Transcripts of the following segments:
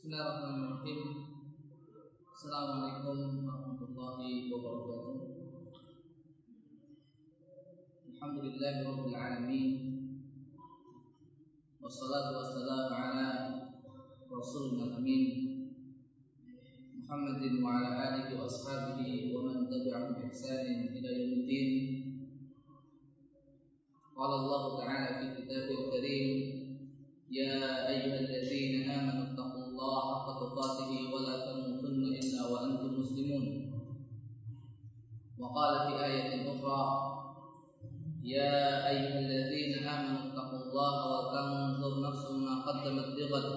Bismillahirrahmanirrahim. Assalamualaikum warahmatullahi wabarakatuh. Alhamdulillahirabbil alamin. Wassalatu wassalamu ala Rasulina amin. Muhammadin wa ala alihi wa ashabihi wa man tabi'ahum bi ihsanin ila yaumiddin. Qala Allah Ta'ala fi kitabil karim يا أيها الذين آمنوا اتقوا الله حق تقاته ولا تموتن إلا وأنتم مسلمون وقال في آية أخرى يا أيها الذين آمنوا اتقوا الله وتنظر نفس ما قدمت لغد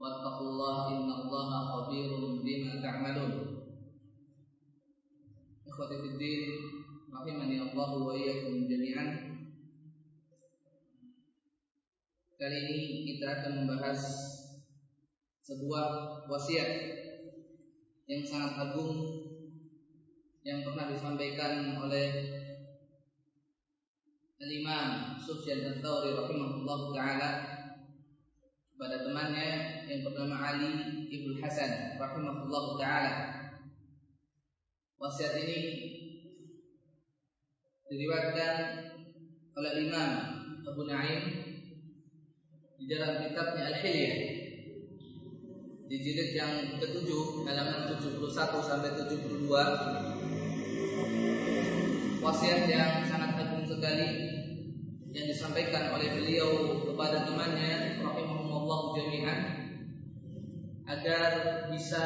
واتقوا الله إن الله خبير بما تعملون إخوتي في الدين رحمني الله وإياكم جميعا Kali ini kita akan membahas sebuah wasiat yang sangat agung yang pernah disampaikan oleh Al-Imam Sufyan Ats-Tsauri rahimahullah taala kepada temannya yang bernama Ali Ibnu Hasan rahimahullah taala. Wasiat ini diriwayatkan oleh Imam Abu Naim di dalam kitabnya Al-Hilyah di jilid yang ketujuh halaman 71 sampai 72 wasiat yang sangat agung sekali yang disampaikan oleh beliau kepada temannya rahimahumullah jami'an agar bisa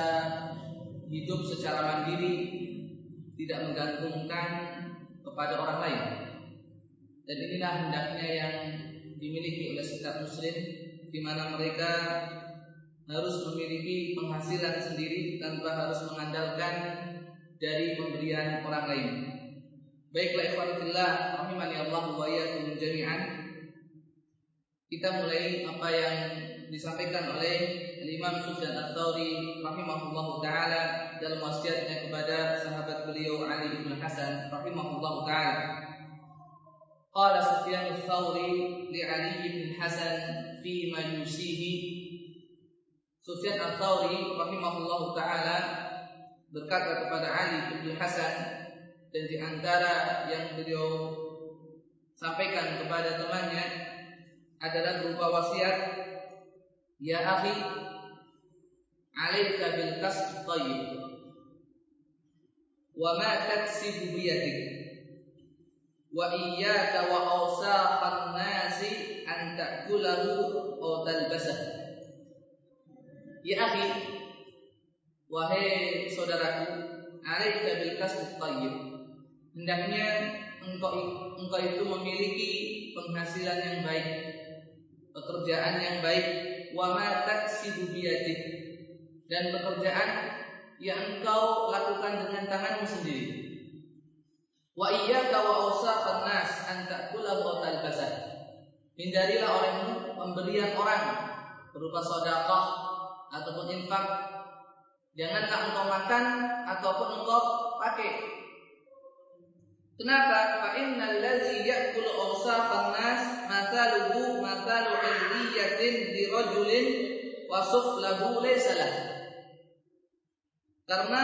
hidup secara mandiri tidak menggantungkan kepada orang lain. Dan inilah hendaknya yang dimiliki oleh setiap muslim di mana mereka harus memiliki penghasilan sendiri tanpa harus mengandalkan dari pemberian orang lain. Baiklah ikhwan fillah rahimani Allah wa iyyakum jami'an. Kita mulai apa yang disampaikan oleh Imam Sufyan Ats-Tsauri rahimahullah taala dalam wasiatnya kepada sahabat beliau Ali bin Hasan rahimahullah taala. Qala Sufyan Ats-Tsauri li Ali bin Hasan fi ma yusihi Sufyan Ats-Tsauri rahimahullahu taala berkata kepada Ali bin Hasan dan di antara yang beliau sampaikan kepada temannya adalah berupa wasiat ya akhi alaika bil kasb thayyib wa ma taksibu bi yadik wa iyyaka wa awsaqan nasi an ta'kulahu aw talbasah ya akhi wahai saudaraku alaika bil thayyib hendaknya engkau engkau itu memiliki penghasilan yang baik pekerjaan yang baik wa ma taksibu dan pekerjaan yang engkau lakukan dengan tanganmu sendiri Wa iyyaka wa awsaqan nas an ta'kula wa. Hindarilah olehmu pemberian orang berupa sedekah ataupun infak. Janganlah engkau makan ataupun engkau pakai. Kenapa? Fa innal ladzi ya'kulu awsaqan nas mathaluhu mathalu illiyatin li rajulin wa suflahu laysa Karena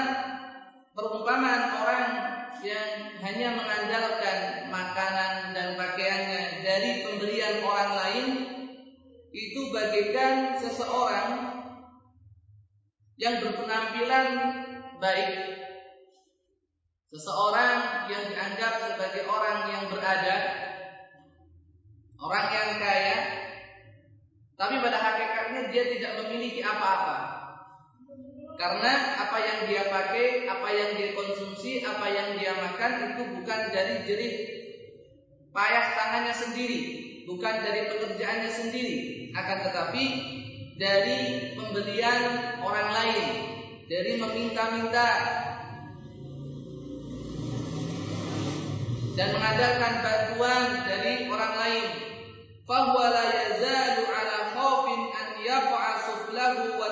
perumpamaan orang yang hanya mengandalkan makanan dan pakaiannya dari pemberian orang lain itu bagaikan seseorang yang berpenampilan baik. Seseorang yang dianggap sebagai orang yang berada orang yang kaya tapi pada hakikatnya dia tidak memiliki apa-apa. Karena apa yang dia pakai, apa yang dia konsumsi, apa yang dia makan itu bukan dari jerih payah tangannya sendiri, bukan dari pekerjaannya sendiri, akan tetapi dari pembelian orang lain, dari meminta-minta dan mengandalkan bantuan dari orang lain. Fahuwa la ala khaufin an suflahu wa.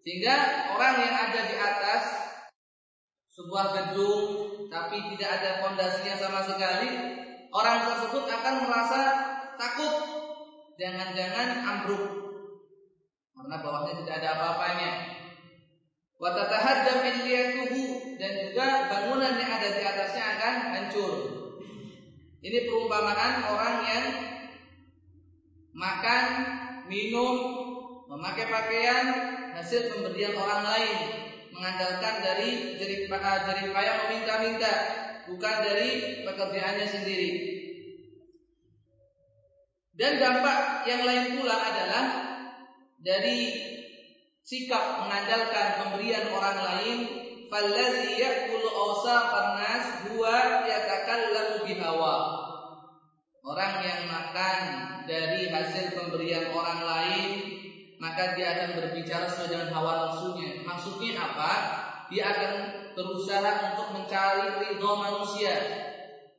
Sehingga orang yang ada di atas sebuah gedung tapi tidak ada fondasinya sama sekali, orang tersebut akan merasa takut jangan-jangan ambruk karena bawahnya tidak ada apa-apanya. Wa tatahaddam illiyatuhu dan juga bangunan yang ada di atasnya akan hancur. Ini perumpamaan orang yang makan, minum, memakai pakaian hasil pemberian orang lain, mengandalkan dari jerih payah meminta-minta, bukan dari pekerjaannya sendiri. Dan dampak yang lain pula adalah dari sikap mengandalkan pemberian orang lain huwa bihawa. Orang yang makan dari hasil pemberian orang lain maka dia akan berbicara sesuai dengan hawa nafsunya. Maksudnya apa? Dia akan berusaha untuk mencari ridho manusia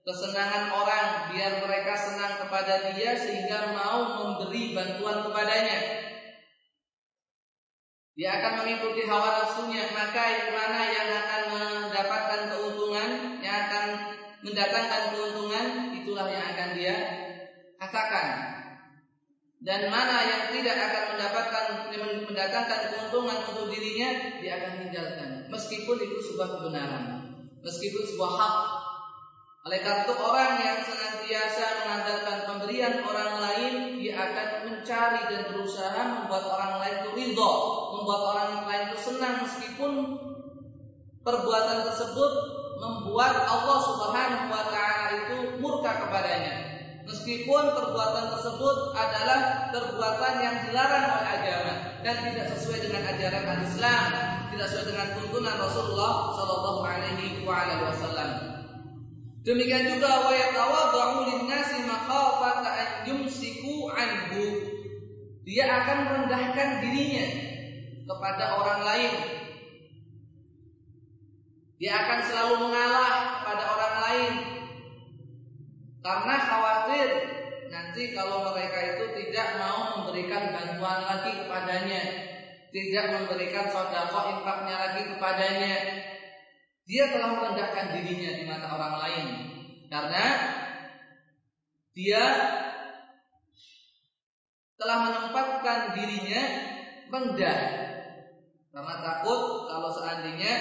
kesenangan orang biar mereka kepada dia sehingga mau memberi bantuan kepadanya. Dia akan mengikuti hawa nafsunya, maka yang mana yang akan mendapatkan keuntungan, yang akan mendatangkan keuntungan, itulah yang akan dia katakan. Dan mana yang tidak akan mendapatkan mendatangkan keuntungan untuk dirinya, dia akan tinggalkan. Meskipun itu sebuah kebenaran, meskipun sebuah hak oleh karena itu orang yang senantiasa mengandalkan pemberian orang lain, dia akan mencari dan berusaha membuat orang lain itu ridho, membuat orang lain itu senang meskipun perbuatan tersebut membuat Allah Subhanahu wa taala itu murka kepadanya. Meskipun perbuatan tersebut adalah perbuatan yang dilarang oleh agama dan tidak sesuai dengan ajaran Islam, tidak sesuai dengan tuntunan Rasulullah Shallallahu alaihi wasallam. Demikian juga wa yatawadhu lin-nasi makhafata an yumsiku anhu. Dia akan merendahkan dirinya kepada orang lain. Dia akan selalu mengalah kepada orang lain karena khawatir nanti kalau mereka itu tidak mau memberikan bantuan lagi kepadanya, tidak memberikan sodako infaknya lagi kepadanya, dia telah merendahkan dirinya di mata orang lain karena dia telah menempatkan dirinya rendah karena takut kalau seandainya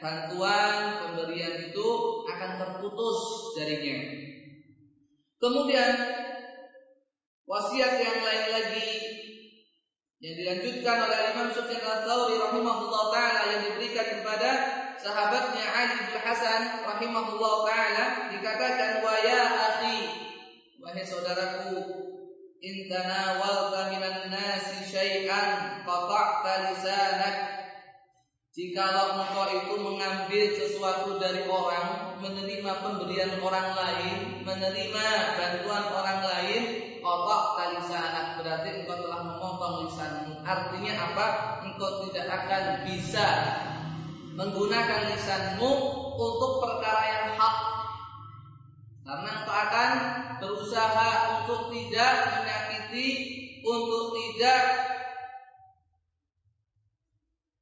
bantuan pemberian itu akan terputus darinya. Kemudian wasiat yang lain lagi yang dilanjutkan oleh Imam Sufyan Ats-Tsauri rahimahullah taala yang diberikan kepada sahabatnya Ali bin Hasan rahimahullah taala dikatakan wa ya akhi wahai saudaraku in tanawalta minan nasi syai'an qata'ta lisanak Jikalau engkau itu mengambil sesuatu dari orang, menerima pemberian orang lain, menerima bantuan orang lain, kotak talisanak berarti engkau telah memotong lisanmu. Artinya apa? Engkau tidak akan bisa menggunakan lisanmu untuk perkara yang hak. Karena engkau akan berusaha untuk tidak menyakiti untuk tidak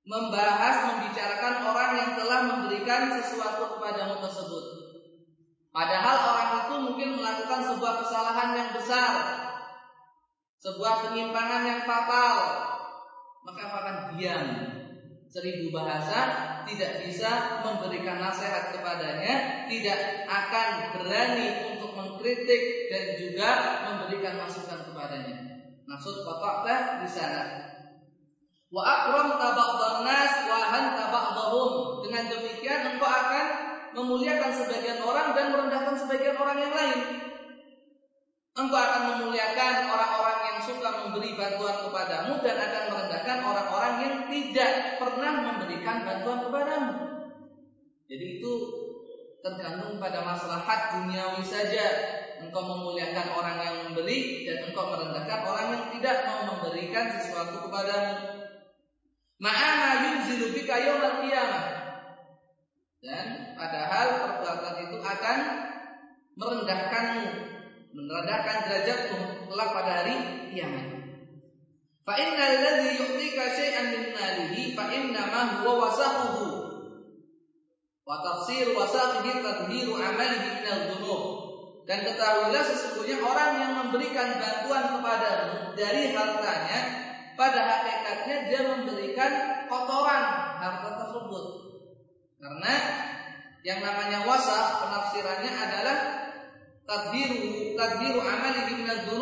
membahas membicarakan orang yang telah memberikan sesuatu kepadamu tersebut. Padahal orang itu mungkin melakukan sebuah kesalahan yang besar sebuah penyimpangan yang fatal. Maka akan diam seribu bahasa tidak bisa memberikan nasihat kepadanya, tidak akan berani untuk mengkritik dan juga memberikan masukan kepadanya. Maksud kotakta di sana. Wa akram tabaqdan nas wa han tabaqdahum. Dengan demikian engkau akan memuliakan sebagian orang dan merendahkan sebagian orang yang lain. Engkau akan memuliakan orang-orang yang suka memberi bantuan kepadamu dan akan merendahkan orang-orang yang tidak pernah memberikan bantuan kepadamu. Jadi itu tergantung pada maslahat duniawi saja. Engkau memuliakan orang yang memberi dan engkau merendahkan orang yang tidak mau memberikan sesuatu kepadamu. Ma'ana yunzilu bika yawmal qiyamah. Dan padahal perbuatan itu akan merendahkanmu merendahkan derajatmu kelak pada hari kiamat. Fa innal ladzi yu'tika syai'an min malihi fa inna ma huwa wasaquhu. Wa tafsir wasaqihi tadhiru amalihi min al-dhunub. Dan ketahuilah sesungguhnya orang yang memberikan bantuan kepadamu dari hartanya, pada hakikatnya dia memberikan kotoran harta tersebut. Karena yang namanya wasa penafsirannya adalah tadbiru tadbiru amali minadz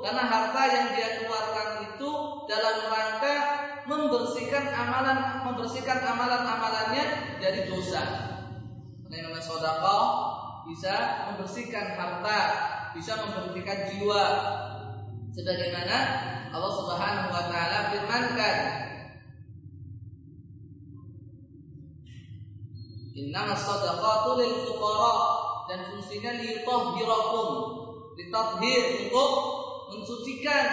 karena harta yang dia keluarkan itu dalam rangka membersihkan amalan membersihkan amalan-amalannya dari dosa. Karena yang namanya sedekah bisa membersihkan harta, bisa membersihkan jiwa. Sebagaimana Allah Subhanahu wa taala firmankan Inna sadaqatu lil fuqara dan fungsinya liyutahhirakum, litathhir untuk mensucikan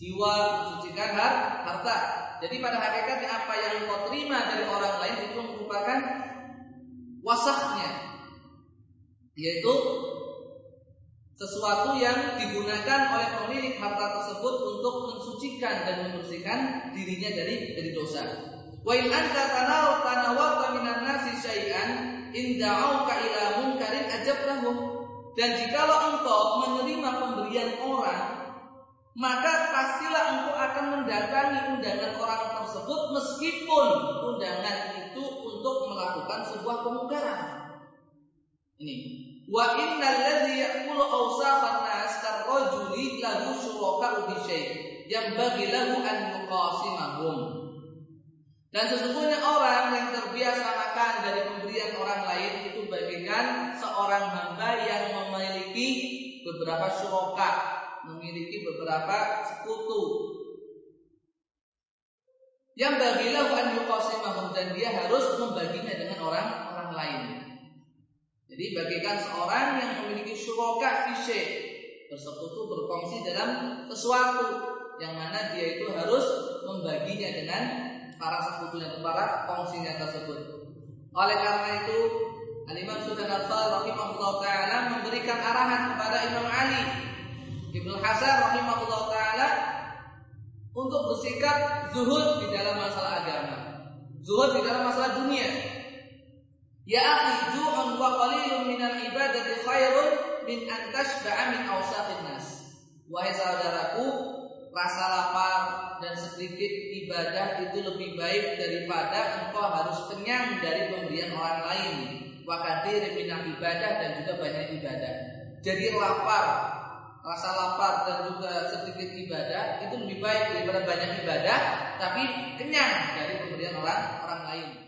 jiwa, mensucikan harta. Jadi pada hakikatnya apa yang kau terima dari orang lain itu merupakan wasaknya, yaitu sesuatu yang digunakan oleh pemilik harta tersebut untuk mensucikan dan membersihkan dirinya dari dari dosa. Wa in anta tanaw tanawata minan nasi syai'an in da'auka ila munkarin ajabtahum. Dan jikalau engkau menerima pemberian orang, maka pastilah engkau akan mendatangi undangan orang tersebut meskipun undangan itu untuk melakukan sebuah kemungkaran. Ini Wa innal ladzi ya'kulu awsafan nas karrajuli lahu syuraka bi syai' yang bagi lahu an yuqasimahum. Dan sesungguhnya orang yang terbiasa makan dari pemberian orang lain itu bagikan seorang hamba yang memiliki beberapa syuraka, memiliki beberapa sekutu. Yang bagilah an yuqasimahum dan dia harus membaginya dengan orang-orang lain. Jadi bagikan seorang yang memiliki syuroka fisye bersekutu berkongsi dalam sesuatu yang mana dia itu harus membaginya dengan para sekutunya atau para kongsinya tersebut. Oleh karena itu, Al-Imam Sultan Al-Fal rahimahullah taala memberikan arahan kepada Imam Ali Ibnu Hasan rahimahullah taala untuk bersikap zuhud di dalam masalah agama. Zuhud di dalam masalah dunia. Ya akhi, ju'un wa qalilun minal ibadati khairun min an tashba'a min nas. Wahai saudaraku, rasa lapar dan sedikit ibadah itu lebih baik daripada engkau harus kenyang dari pemberian orang lain. Wa kathir minal ibadah dan juga banyak ibadah. Jadi lapar, rasa lapar dan juga sedikit ibadah itu lebih baik daripada banyak ibadah tapi kenyang dari pemberian orang orang lain.